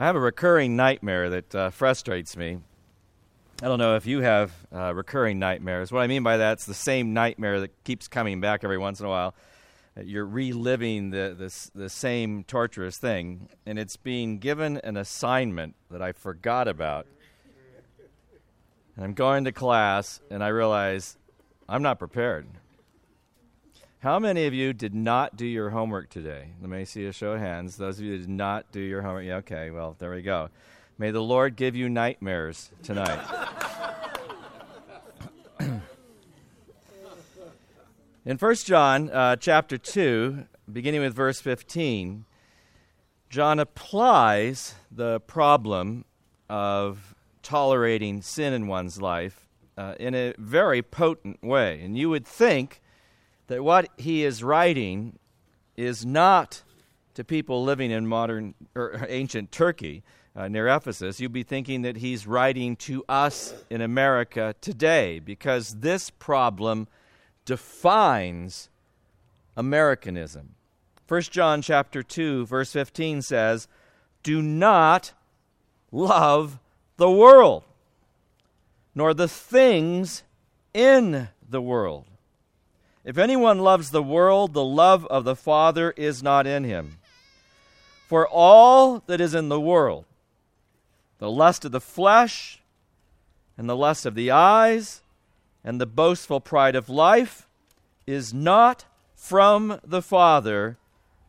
I have a recurring nightmare that uh, frustrates me. I don't know if you have uh, recurring nightmares. What I mean by that, it's the same nightmare that keeps coming back every once in a while. Uh, you're reliving the, the, the same torturous thing, and it's being given an assignment that I forgot about. And I'm going to class, and I realize I'm not prepared. How many of you did not do your homework today? Let me see a show of hands. Those of you that did not do your homework. Yeah, okay, well, there we go. May the Lord give you nightmares tonight. In 1 John uh, chapter 2, beginning with verse 15, John applies the problem of tolerating sin in one's life uh, in a very potent way. And you would think that what he is writing is not to people living in modern or ancient Turkey uh, near Ephesus, you'd be thinking that he's writing to us in America today because this problem defines Americanism. 1 John chapter 2 verse 15 says, "Do not love the world, nor the things in the world. If anyone loves the world, the love of the Father is not in him. For all that is in the world, the lust of the flesh, and the lust of the eyes, and the boastful pride of life, is not from the Father,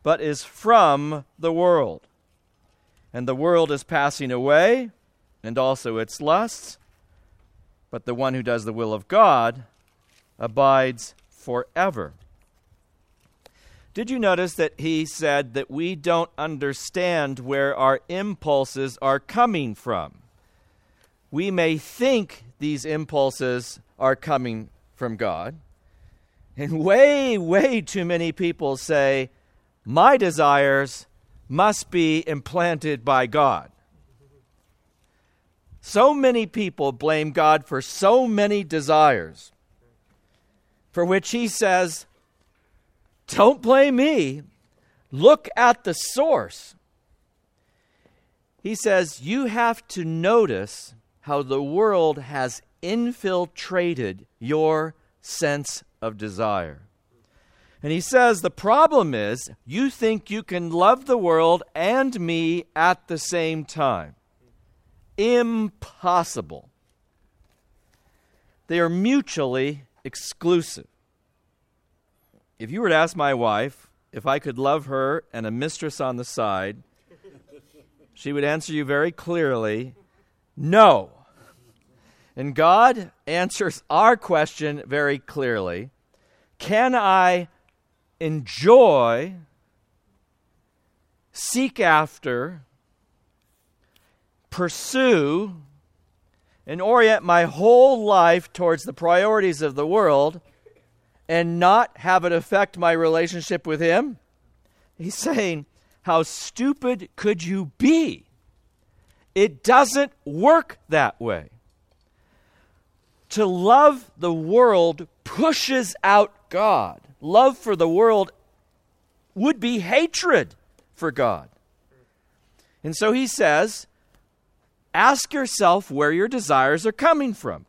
but is from the world. And the world is passing away, and also its lusts, but the one who does the will of God abides forever. Did you notice that he said that we don't understand where our impulses are coming from? We may think these impulses are coming from God. And way, way too many people say, My desires must be implanted by God. So many people blame God for so many desires, for which he says, don't blame me. Look at the source. He says, You have to notice how the world has infiltrated your sense of desire. And he says, The problem is you think you can love the world and me at the same time. Impossible. They are mutually exclusive. If you were to ask my wife if I could love her and a mistress on the side, she would answer you very clearly no. And God answers our question very clearly Can I enjoy, seek after, pursue, and orient my whole life towards the priorities of the world? and not have it affect my relationship with Him? He's saying, How stupid could you be? It doesn't work that way. To love the world pushes out God. Love for the world would be hatred for God. And so he says, ask yourself where your desires are coming from.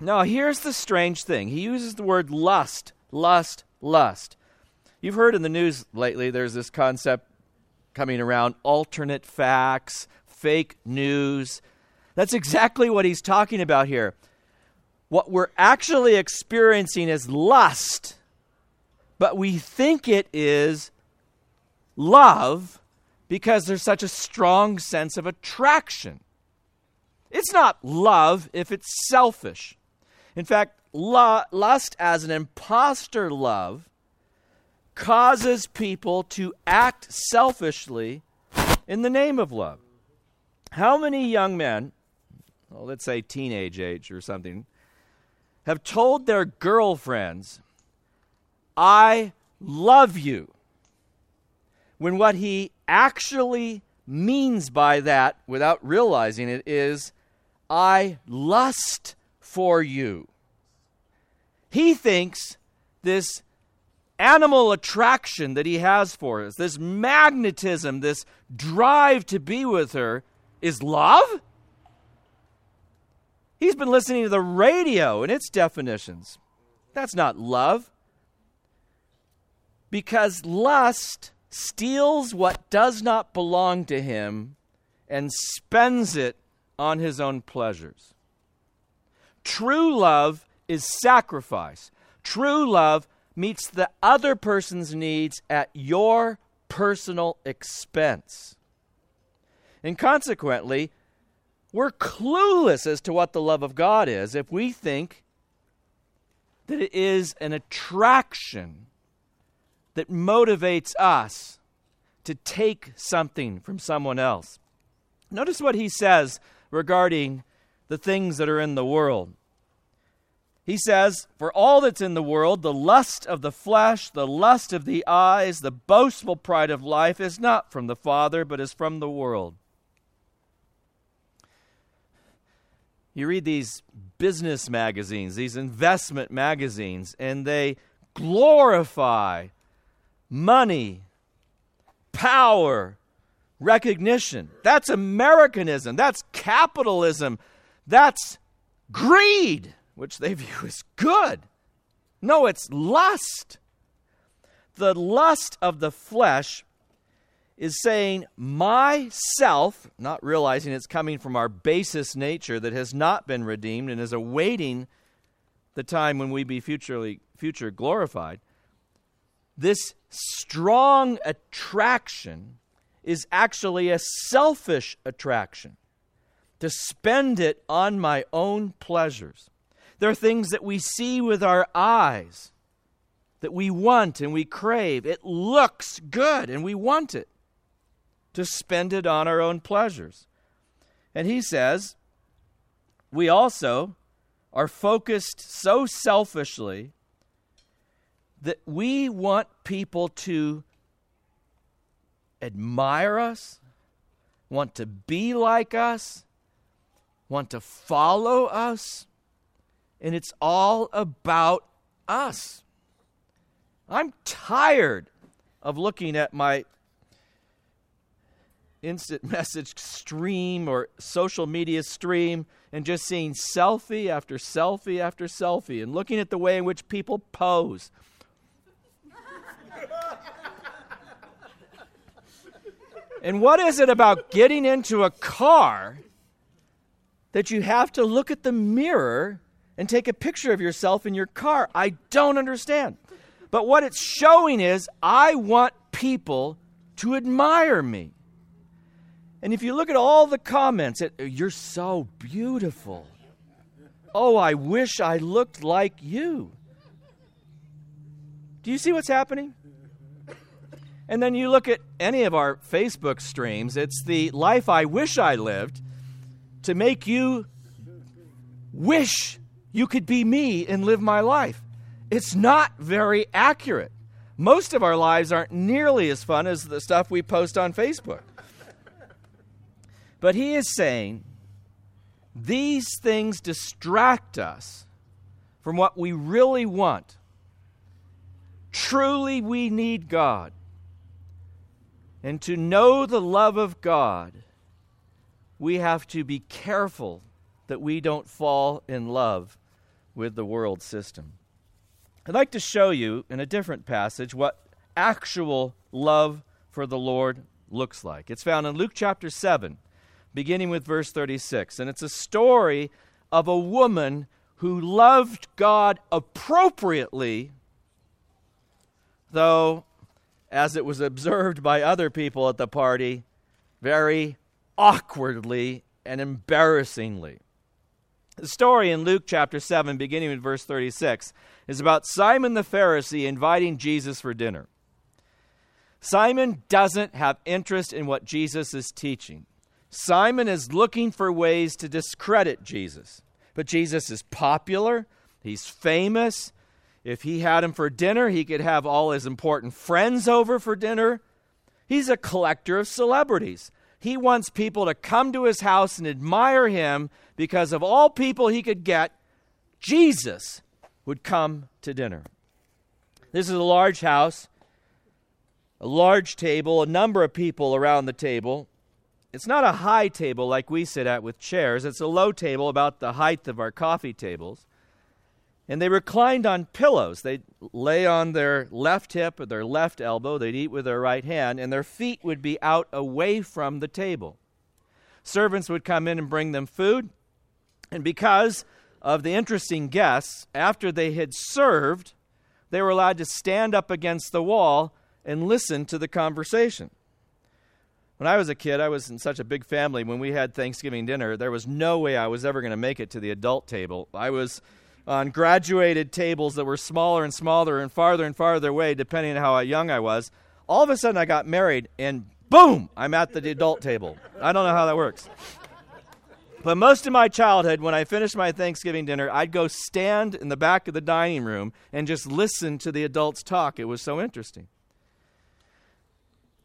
Now, here's the strange thing. He uses the word lust, lust, lust. You've heard in the news lately there's this concept coming around alternate facts, fake news. That's exactly what he's talking about here. What we're actually experiencing is lust, but we think it is love because there's such a strong sense of attraction. It's not love if it's selfish. In fact, lust as an impostor love causes people to act selfishly in the name of love. How many young men, well, let's say teenage age or something, have told their girlfriends, I love you, when what he actually means by that, without realizing it, is, I lust for you. He thinks this animal attraction that he has for us, this magnetism, this drive to be with her, is love? He's been listening to the radio and its definitions. That's not love. Because lust steals what does not belong to him and spends it on his own pleasures. True love is sacrifice. True love meets the other person's needs at your personal expense. And consequently, we're clueless as to what the love of God is if we think that it is an attraction that motivates us to take something from someone else. Notice what he says regarding the things that are in the world. He says, For all that's in the world, the lust of the flesh, the lust of the eyes, the boastful pride of life is not from the Father, but is from the world. You read these business magazines, these investment magazines, and they glorify money, power, recognition. That's Americanism. That's capitalism. That's greed, which they view as good. No, it's lust. The lust of the flesh is saying myself, not realizing it's coming from our basest nature that has not been redeemed and is awaiting the time when we be futurely future glorified. This strong attraction is actually a selfish attraction to spend it on my own pleasures. There are things that we see with our eyes that we want and we crave. It looks good and we want it to spend it on our own pleasures. And he says, we also are focused so selfishly that we want people to admire us, want to be like us, want to follow us, and it's all about us. I'm tired of looking at my instant message stream or social media stream and just seeing selfie after selfie after selfie and looking at the way in which people pose. And what is it about getting into a car that you have to look at the mirror and take a picture of yourself in your car? I don't understand. But what it's showing is I want people to admire me. And if you look at all the comments, it, you're so beautiful. Oh, I wish I looked like you. Do you see what's happening? And then you look at any of our Facebook streams, it's the life I wish I lived to make you wish you could be me and live my life. It's not very accurate. Most of our lives aren't nearly as fun as the stuff we post on Facebook. But he is saying these things distract us from what we really want. Truly, we need God. And to know the love of God, we have to be careful that we don't fall in love with the world system. I'd like to show you in a different passage what actual love for the Lord looks like. It's found in Luke chapter 7 beginning with verse 36. And it's a story of a woman who loved God appropriately, though, as it was observed by other people at the party, very awkwardly and embarrassingly. The story in Luke chapter 7, beginning with verse 36, is about Simon the Pharisee inviting Jesus for dinner. Simon doesn't have interest in what Jesus is teaching. Simon is looking for ways to discredit Jesus. But Jesus is popular, he's famous. If he had him for dinner, he could have all his important friends over for dinner. He's a collector of celebrities. He wants people to come to his house and admire him because of all people he could get, Jesus would come to dinner. This is a large house, a large table, a number of people around the table. It's not a high table like we sit at with chairs, it's a low table about the height of our coffee tables. And they reclined on pillows. They'd lay on their left hip or their left elbow. They'd eat with their right hand, and their feet would be out away from the table. Servants would come in and bring them food. And because of the interesting guests, after they had served, they were allowed to stand up against the wall and listen to the conversation. When I was a kid, I was in such a big family. When we had Thanksgiving dinner, there was no way I was ever going to make it to the adult table. I was on graduated tables that were smaller and smaller and farther and farther away, depending on how young I was. All of a sudden, I got married, and boom, I'm at the adult table. I don't know how that works. But most of my childhood, when I finished my Thanksgiving dinner, I'd go stand in the back of the dining room and just listen to the adults talk. It was so interesting.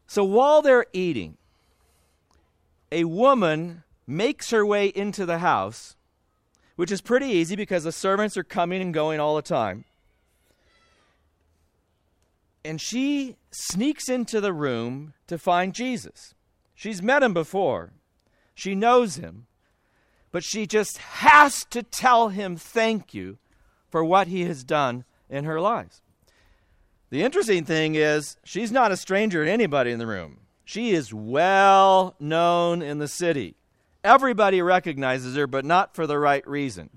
So while they're eating, a woman makes her way into the house which is pretty easy because the servants are coming and going all the time. And she sneaks into the room to find Jesus. She's met him before, she knows him, but she just has to tell him thank you for what he has done in her life. The interesting thing is, she's not a stranger to anybody in the room. She is well known in the city. Everybody recognizes her, but not for the right reason.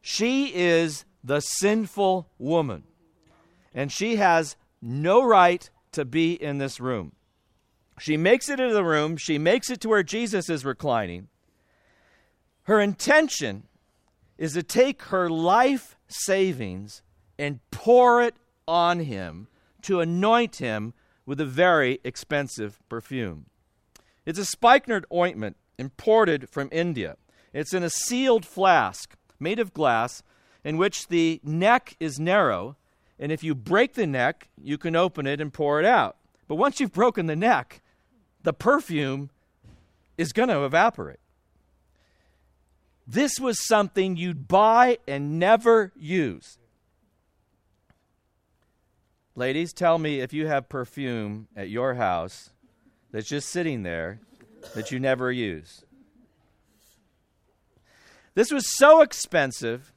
She is the sinful woman, and she has no right to be in this room. She makes it into the room, she makes it to where Jesus is reclining. Her intention is to take her life savings and pour it on him to anoint him with a very expensive perfume. It's a spikenard ointment imported from India. It's in a sealed flask made of glass in which the neck is narrow, and if you break the neck, you can open it and pour it out. But once you've broken the neck, the perfume is going to evaporate. This was something you'd buy and never use. Ladies, tell me if you have perfume at your house that's just sitting there that you never use. This was so expensive,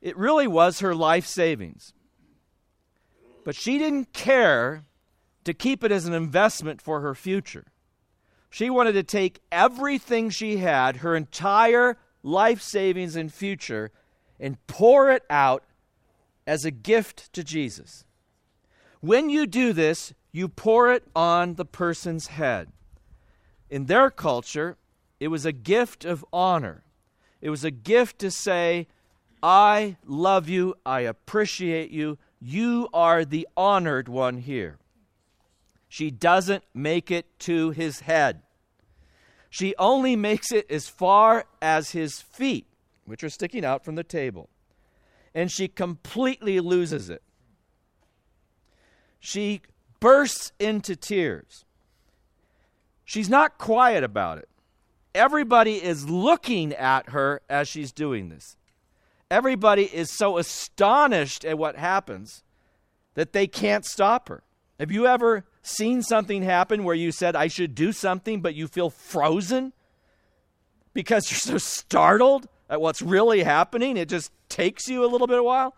it really was her life savings. But she didn't care to keep it as an investment for her future. She wanted to take everything she had, her entire life savings and future, and pour it out as a gift to Jesus. When you do this, you pour it on the person's head. In their culture, it was a gift of honor. It was a gift to say, I love you, I appreciate you, you are the honored one here. She doesn't make it to his head. She only makes it as far as his feet, which are sticking out from the table. And she completely loses it. She bursts into tears. She's not quiet about it. Everybody is looking at her as she's doing this. Everybody is so astonished at what happens that they can't stop her. Have you ever seen something happen where you said, I should do something, but you feel frozen because you're so startled at what's really happening? It just takes you a little bit of while.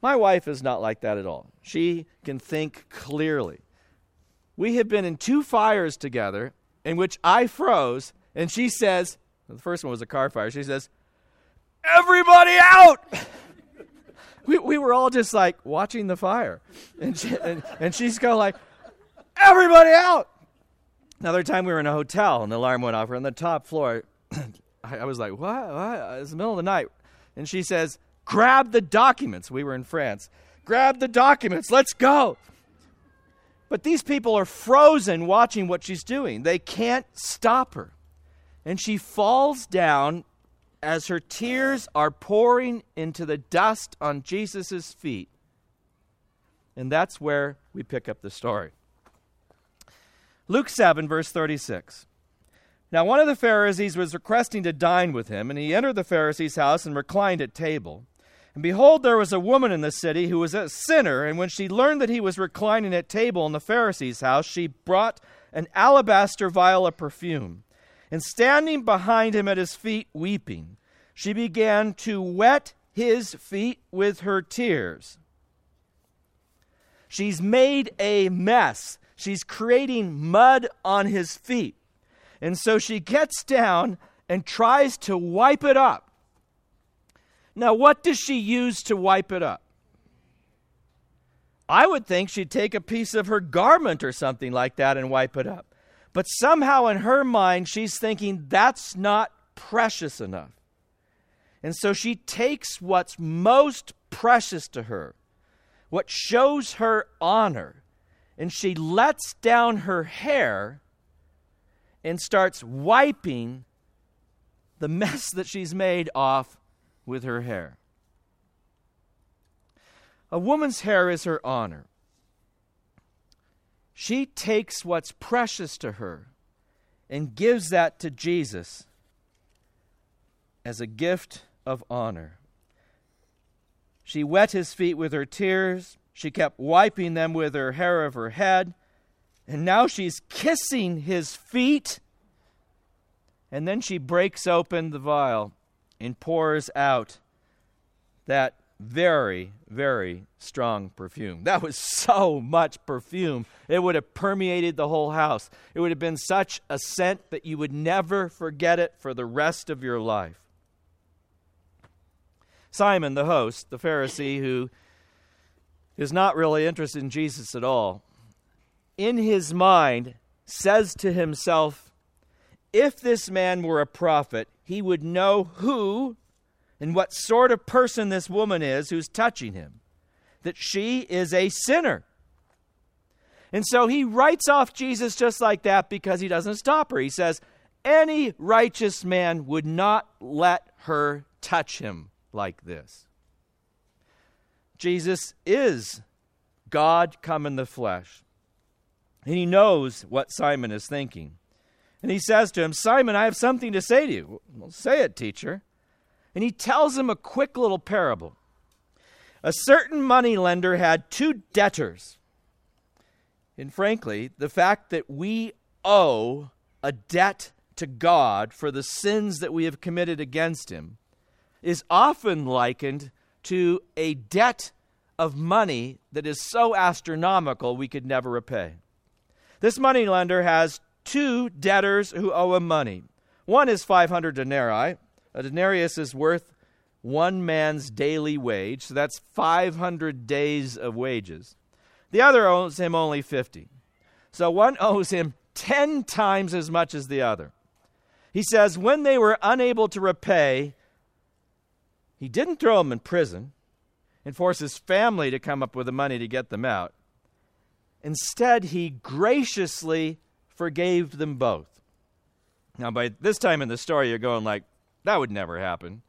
My wife is not like that at all. She can think clearly. We have been in two fires together in which I froze, and she says, the first one was a car fire. She says, Everybody out! we, we were all just like watching the fire. And, she, and, and she's going like, Everybody out! Another time we were in a hotel and the alarm went off. We're on the top floor. I, I was like, What? what? It's the middle of the night. And she says, Grab the documents. We were in France. Grab the documents. Let's go. But these people are frozen watching what she's doing. They can't stop her. And she falls down as her tears are pouring into the dust on Jesus' feet. And that's where we pick up the story. Luke 7, verse 36. Now, one of the Pharisees was requesting to dine with him, and he entered the Pharisee's house and reclined at table. And behold, there was a woman in the city who was a sinner, and when she learned that he was reclining at table in the Pharisee's house, she brought an alabaster vial of perfume. And standing behind him at his feet, weeping, she began to wet his feet with her tears. She's made a mess. She's creating mud on his feet. And so she gets down and tries to wipe it up. Now, what does she use to wipe it up? I would think she'd take a piece of her garment or something like that and wipe it up. But somehow in her mind, she's thinking that's not precious enough. And so she takes what's most precious to her, what shows her honor, and she lets down her hair and starts wiping the mess that she's made off with her hair. A woman's hair is her honor. She takes what's precious to her and gives that to Jesus as a gift of honor. She wet his feet with her tears. She kept wiping them with her hair of her head. And now she's kissing his feet. And then she breaks open the vial and pours out that very, very strong perfume. That was so much perfume. It would have permeated the whole house. It would have been such a scent that you would never forget it for the rest of your life. Simon, the host, the Pharisee, who is not really interested in Jesus at all, in his mind says to himself, If this man were a prophet, he would know who and what sort of person this woman is who's touching him, that she is a sinner. And so he writes off Jesus just like that because he doesn't stop her. He says, Any righteous man would not let her touch him like this. Jesus is God come in the flesh. And he knows what Simon is thinking. And he says to him, Simon, I have something to say to you. Well, say it, teacher. And he tells him a quick little parable. A certain money lender had two debtors. And frankly, the fact that we owe a debt to God for the sins that we have committed against him is often likened to a debt of money that is so astronomical we could never repay. This money lender has two debtors who owe him money. One is 500 denarii. A denarius is worth one man's daily wage, so that's 500 days of wages. The other owes him only 50. So one owes him 10 times as much as the other. He says, when they were unable to repay, he didn't throw them in prison and force his family to come up with the money to get them out. Instead, he graciously forgave them both. Now, by this time in the story, you're going like, that would never happen.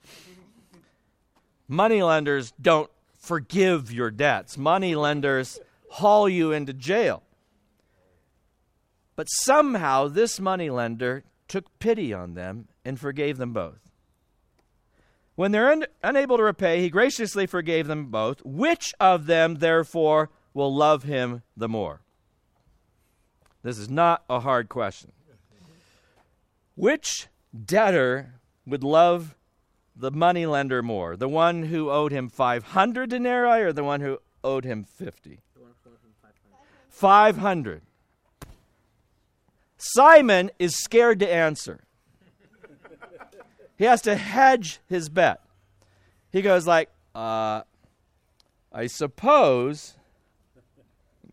Moneylenders don't forgive your debts. Moneylenders haul you into jail. But somehow this moneylender took pity on them and forgave them both. When they're un- unable to repay, he graciously forgave them both. Which of them, therefore, will love him the more? This is not a hard question. Which debtor would love the money lender more? The one who owed him 500 denarii or the one who owed him 50? 500. Simon is scared to answer. He has to hedge his bet. He goes like, uh, I suppose,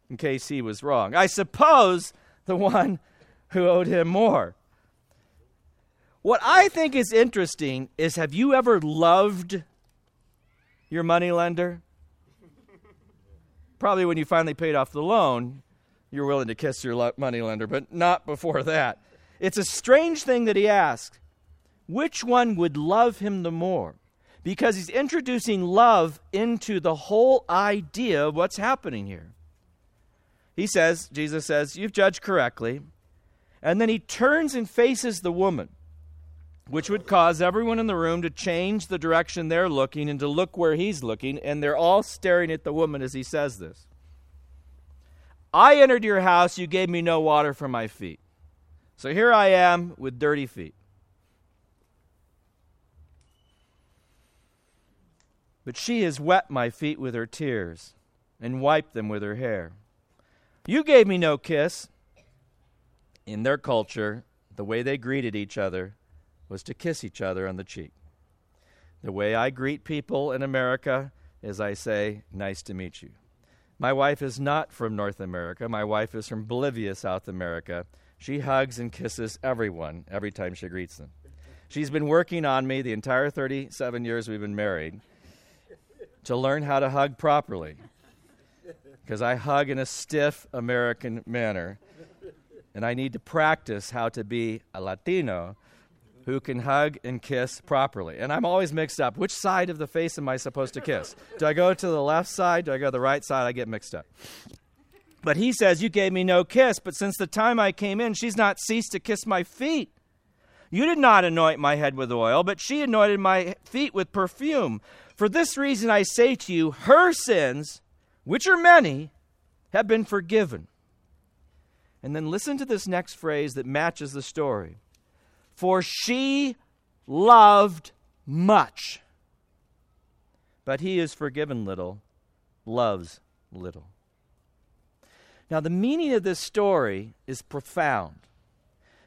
in case he was wrong, I suppose the one who owed him more. What I think is interesting is have you ever loved your money lender? Probably when you finally paid off the loan, you're willing to kiss your money lender, but not before that. It's a strange thing that he asks which one would love him the more? Because he's introducing love into the whole idea of what's happening here. He says, Jesus says, You've judged correctly. And then he turns and faces the woman. which would cause everyone in the room to change the direction they're looking and to look where he's looking, and they're all staring at the woman as he says this. I entered your house, you gave me no water for my feet. So here I am with dirty feet. But she has wet my feet with her tears and wiped them with her hair. You gave me no kiss. In their culture, the way they greeted each other was to kiss each other on the cheek. The way I greet people in America is I say, Nice to meet you. My wife is not from North America. My wife is from Bolivia, South America. She hugs and kisses everyone every time she greets them. She's been working on me the entire 37 years we've been married to learn how to hug properly. Because I hug in a stiff American manner. And I need to practice how to be a Latino who can hug and kiss properly. And I'm always mixed up. Which side of the face am I supposed to kiss? Do I go to the left side? Do I go to the right side? I get mixed up. But he says, You gave me no kiss, but since the time I came in, she's not ceased to kiss my feet. You did not anoint my head with oil, but she anointed my feet with perfume. For this reason I say to you, her sins, which are many, have been forgiven. And then listen to this next phrase that matches the story. For she loved much. But he is forgiven little, loves little. Now, the meaning of this story is profound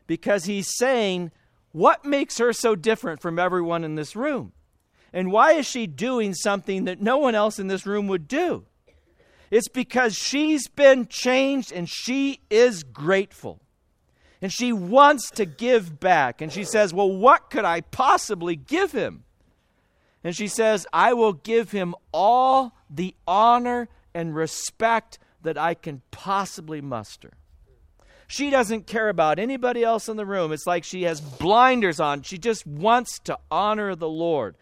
because he's saying, What makes her so different from everyone in this room? And why is she doing something that no one else in this room would do? It's because she's been changed and she is grateful. And she wants to give back. And she says, Well, what could I possibly give him? And she says, I will give him all the honor and respect that I can possibly muster. She doesn't care about anybody else in the room. It's like she has blinders on. She just wants to honor the Lord.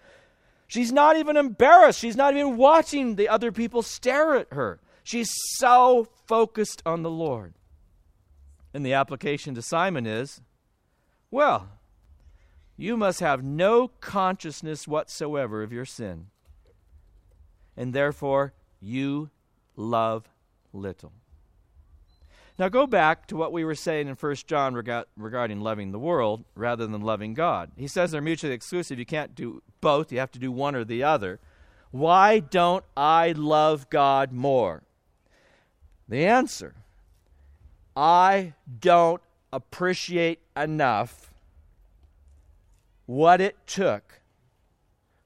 She's not even embarrassed. She's not even watching the other people stare at her. She's so focused on the Lord. And the application to Simon is well, you must have no consciousness whatsoever of your sin. And therefore, you love little. Now go back to what we were saying in 1 John rega- regarding loving the world rather than loving God. He says they're mutually exclusive. You can't do both, you have to do one or the other. Why don't I love God more? The answer I don't appreciate enough what it took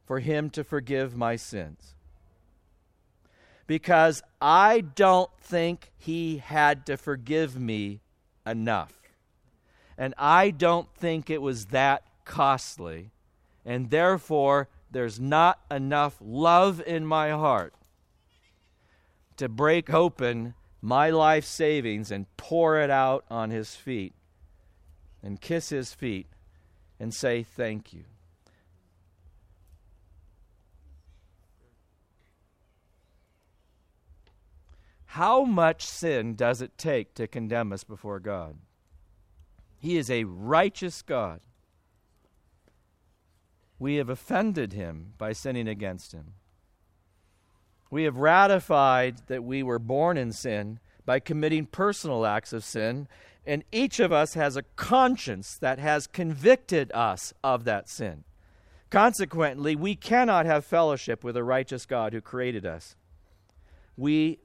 for Him to forgive my sins because I don't think he had to forgive me enough. And I don't think it was that costly. And therefore, there's not enough love in my heart to break open my life savings and pour it out on his feet and kiss his feet and say thank you. How much sin does it take to condemn us before God? He is a righteous God. We have offended him by sinning against him. We have ratified that we were born in sin by committing personal acts of sin, and each of us has a conscience that has convicted us of that sin. Consequently, we cannot have fellowship with a righteous God who created us. We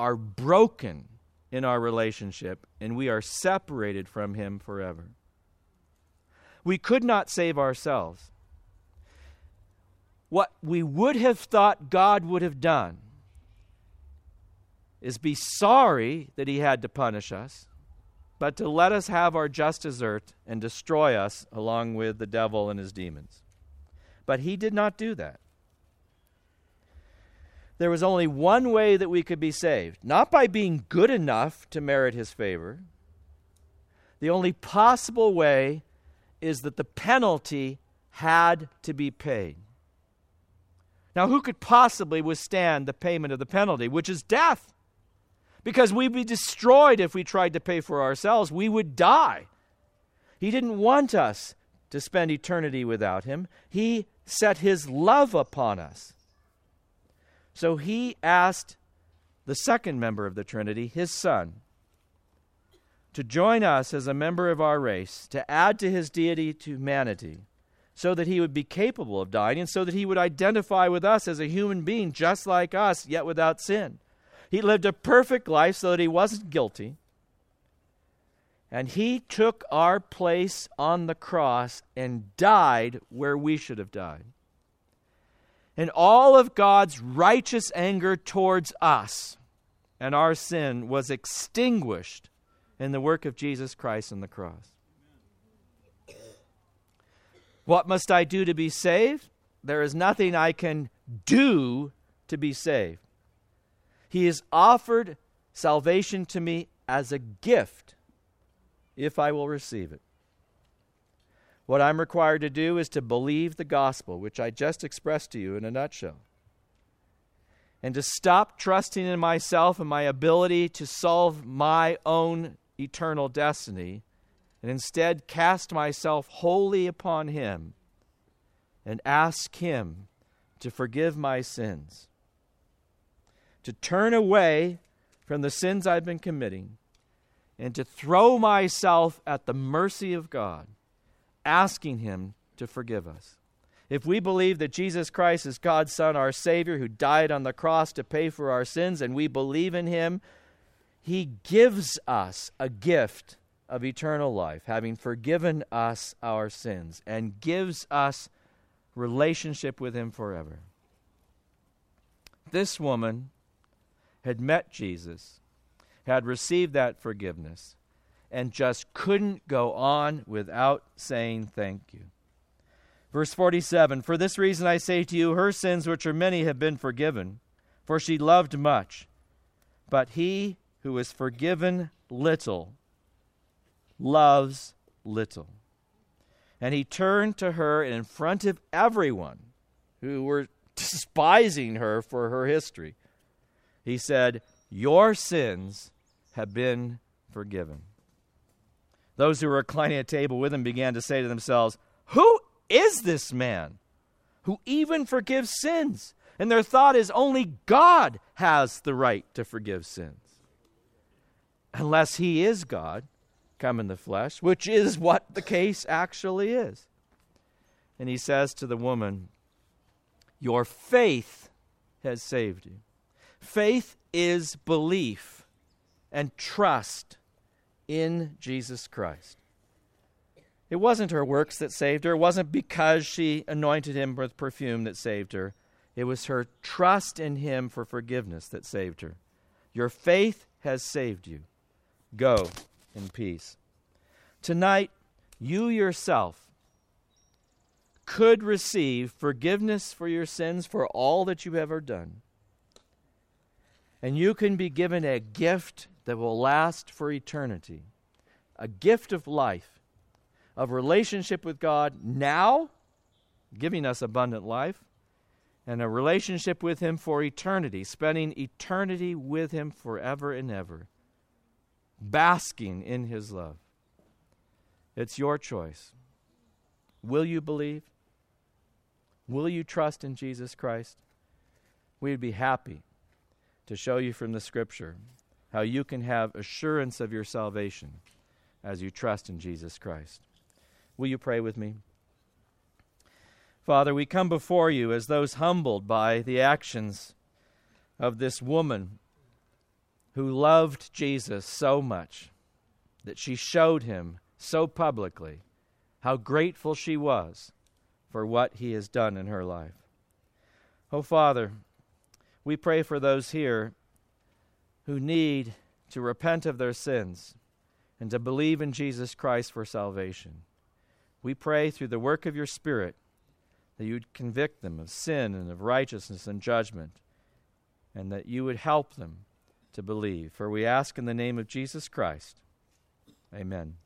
are broken in our relationship and we are separated from Him forever. We could not save ourselves. What we would have thought God would have done is be sorry that He had to punish us, but to let us have our just desert and destroy us along with the devil and his demons. But He did not do that there was only one way that we could be saved not by being good enough to merit his favor. The only possible way is that the penalty had to be paid. Now, who could possibly withstand the payment of the penalty, which is death? Because we'd be destroyed if we tried to pay for ourselves. We would die. He didn't want us to spend eternity without him. He set his love upon us. So he asked the second member of the Trinity, his son, to join us as a member of our race, to add to his deity to humanity, so that he would be capable of dying, and so that he would identify with us as a human being just like us, yet without sin. He lived a perfect life so that he wasn't guilty. And he took our place on the cross and died where we should have died. And all of God's righteous anger towards us and our sin was extinguished in the work of Jesus Christ on the cross. What must I do to be saved? There is nothing I can do to be saved. He has offered salvation to me as a gift if I will receive it. What I'm required to do is to believe the gospel, which I just expressed to you in a nutshell. And to stop trusting in myself and my ability to solve my own eternal destiny, and instead cast myself wholly upon Him and ask Him to forgive my sins, to turn away from the sins I've been committing, and to throw myself at the mercy of God, asking Him to forgive us. If we believe that Jesus Christ is God's Son, our Savior, who died on the cross to pay for our sins, and we believe in Him, He gives us a gift of eternal life, having forgiven us our sins, and gives us relationship with Him forever. This woman had met Jesus, had received that forgiveness, and just couldn't go on without saying thank you. Verse 47 For this reason I say to you, her sins, which are many, have been forgiven, for she loved much. But he who is forgiven little loves little. And he turned to her in front of everyone who were despising her for her history. He said, Your sins have been forgiven. Those who were reclining at table with him began to say to themselves, Who is this man who even forgives sins? And their thought is only God has the right to forgive sins. Unless he is God, come in the flesh, which is what the case actually is. And he says to the woman, Your faith has saved you. Faith is belief and trust in Jesus Christ. It wasn't her works that saved her. It wasn't because she anointed him with perfume that saved her. It was her trust in him for forgiveness that saved her. Your faith has saved you. Go in peace. Tonight, you yourself could receive forgiveness for your sins for all that you've ever done. And you can be given a gift that will last for eternity a gift of life of relationship with God now, giving us abundant life, and a relationship with Him for eternity, spending eternity with Him forever and ever, basking in His love. It's your choice. Will you believe? Will you trust in Jesus Christ? We'd be happy to show you from the Scripture how you can have assurance of your salvation as you trust in Jesus Christ. Will you pray with me? Father, we come before you as those humbled by the actions of this woman who loved Jesus so much that she showed him so publicly how grateful she was for what he has done in her life. Oh, Father, we pray for those here who need to repent of their sins and to believe in Jesus Christ for salvation. We pray through the work of your Spirit that you would convict them of sin and of righteousness and judgment, and that you would help them to believe. For we ask in the name of Jesus Christ. Amen.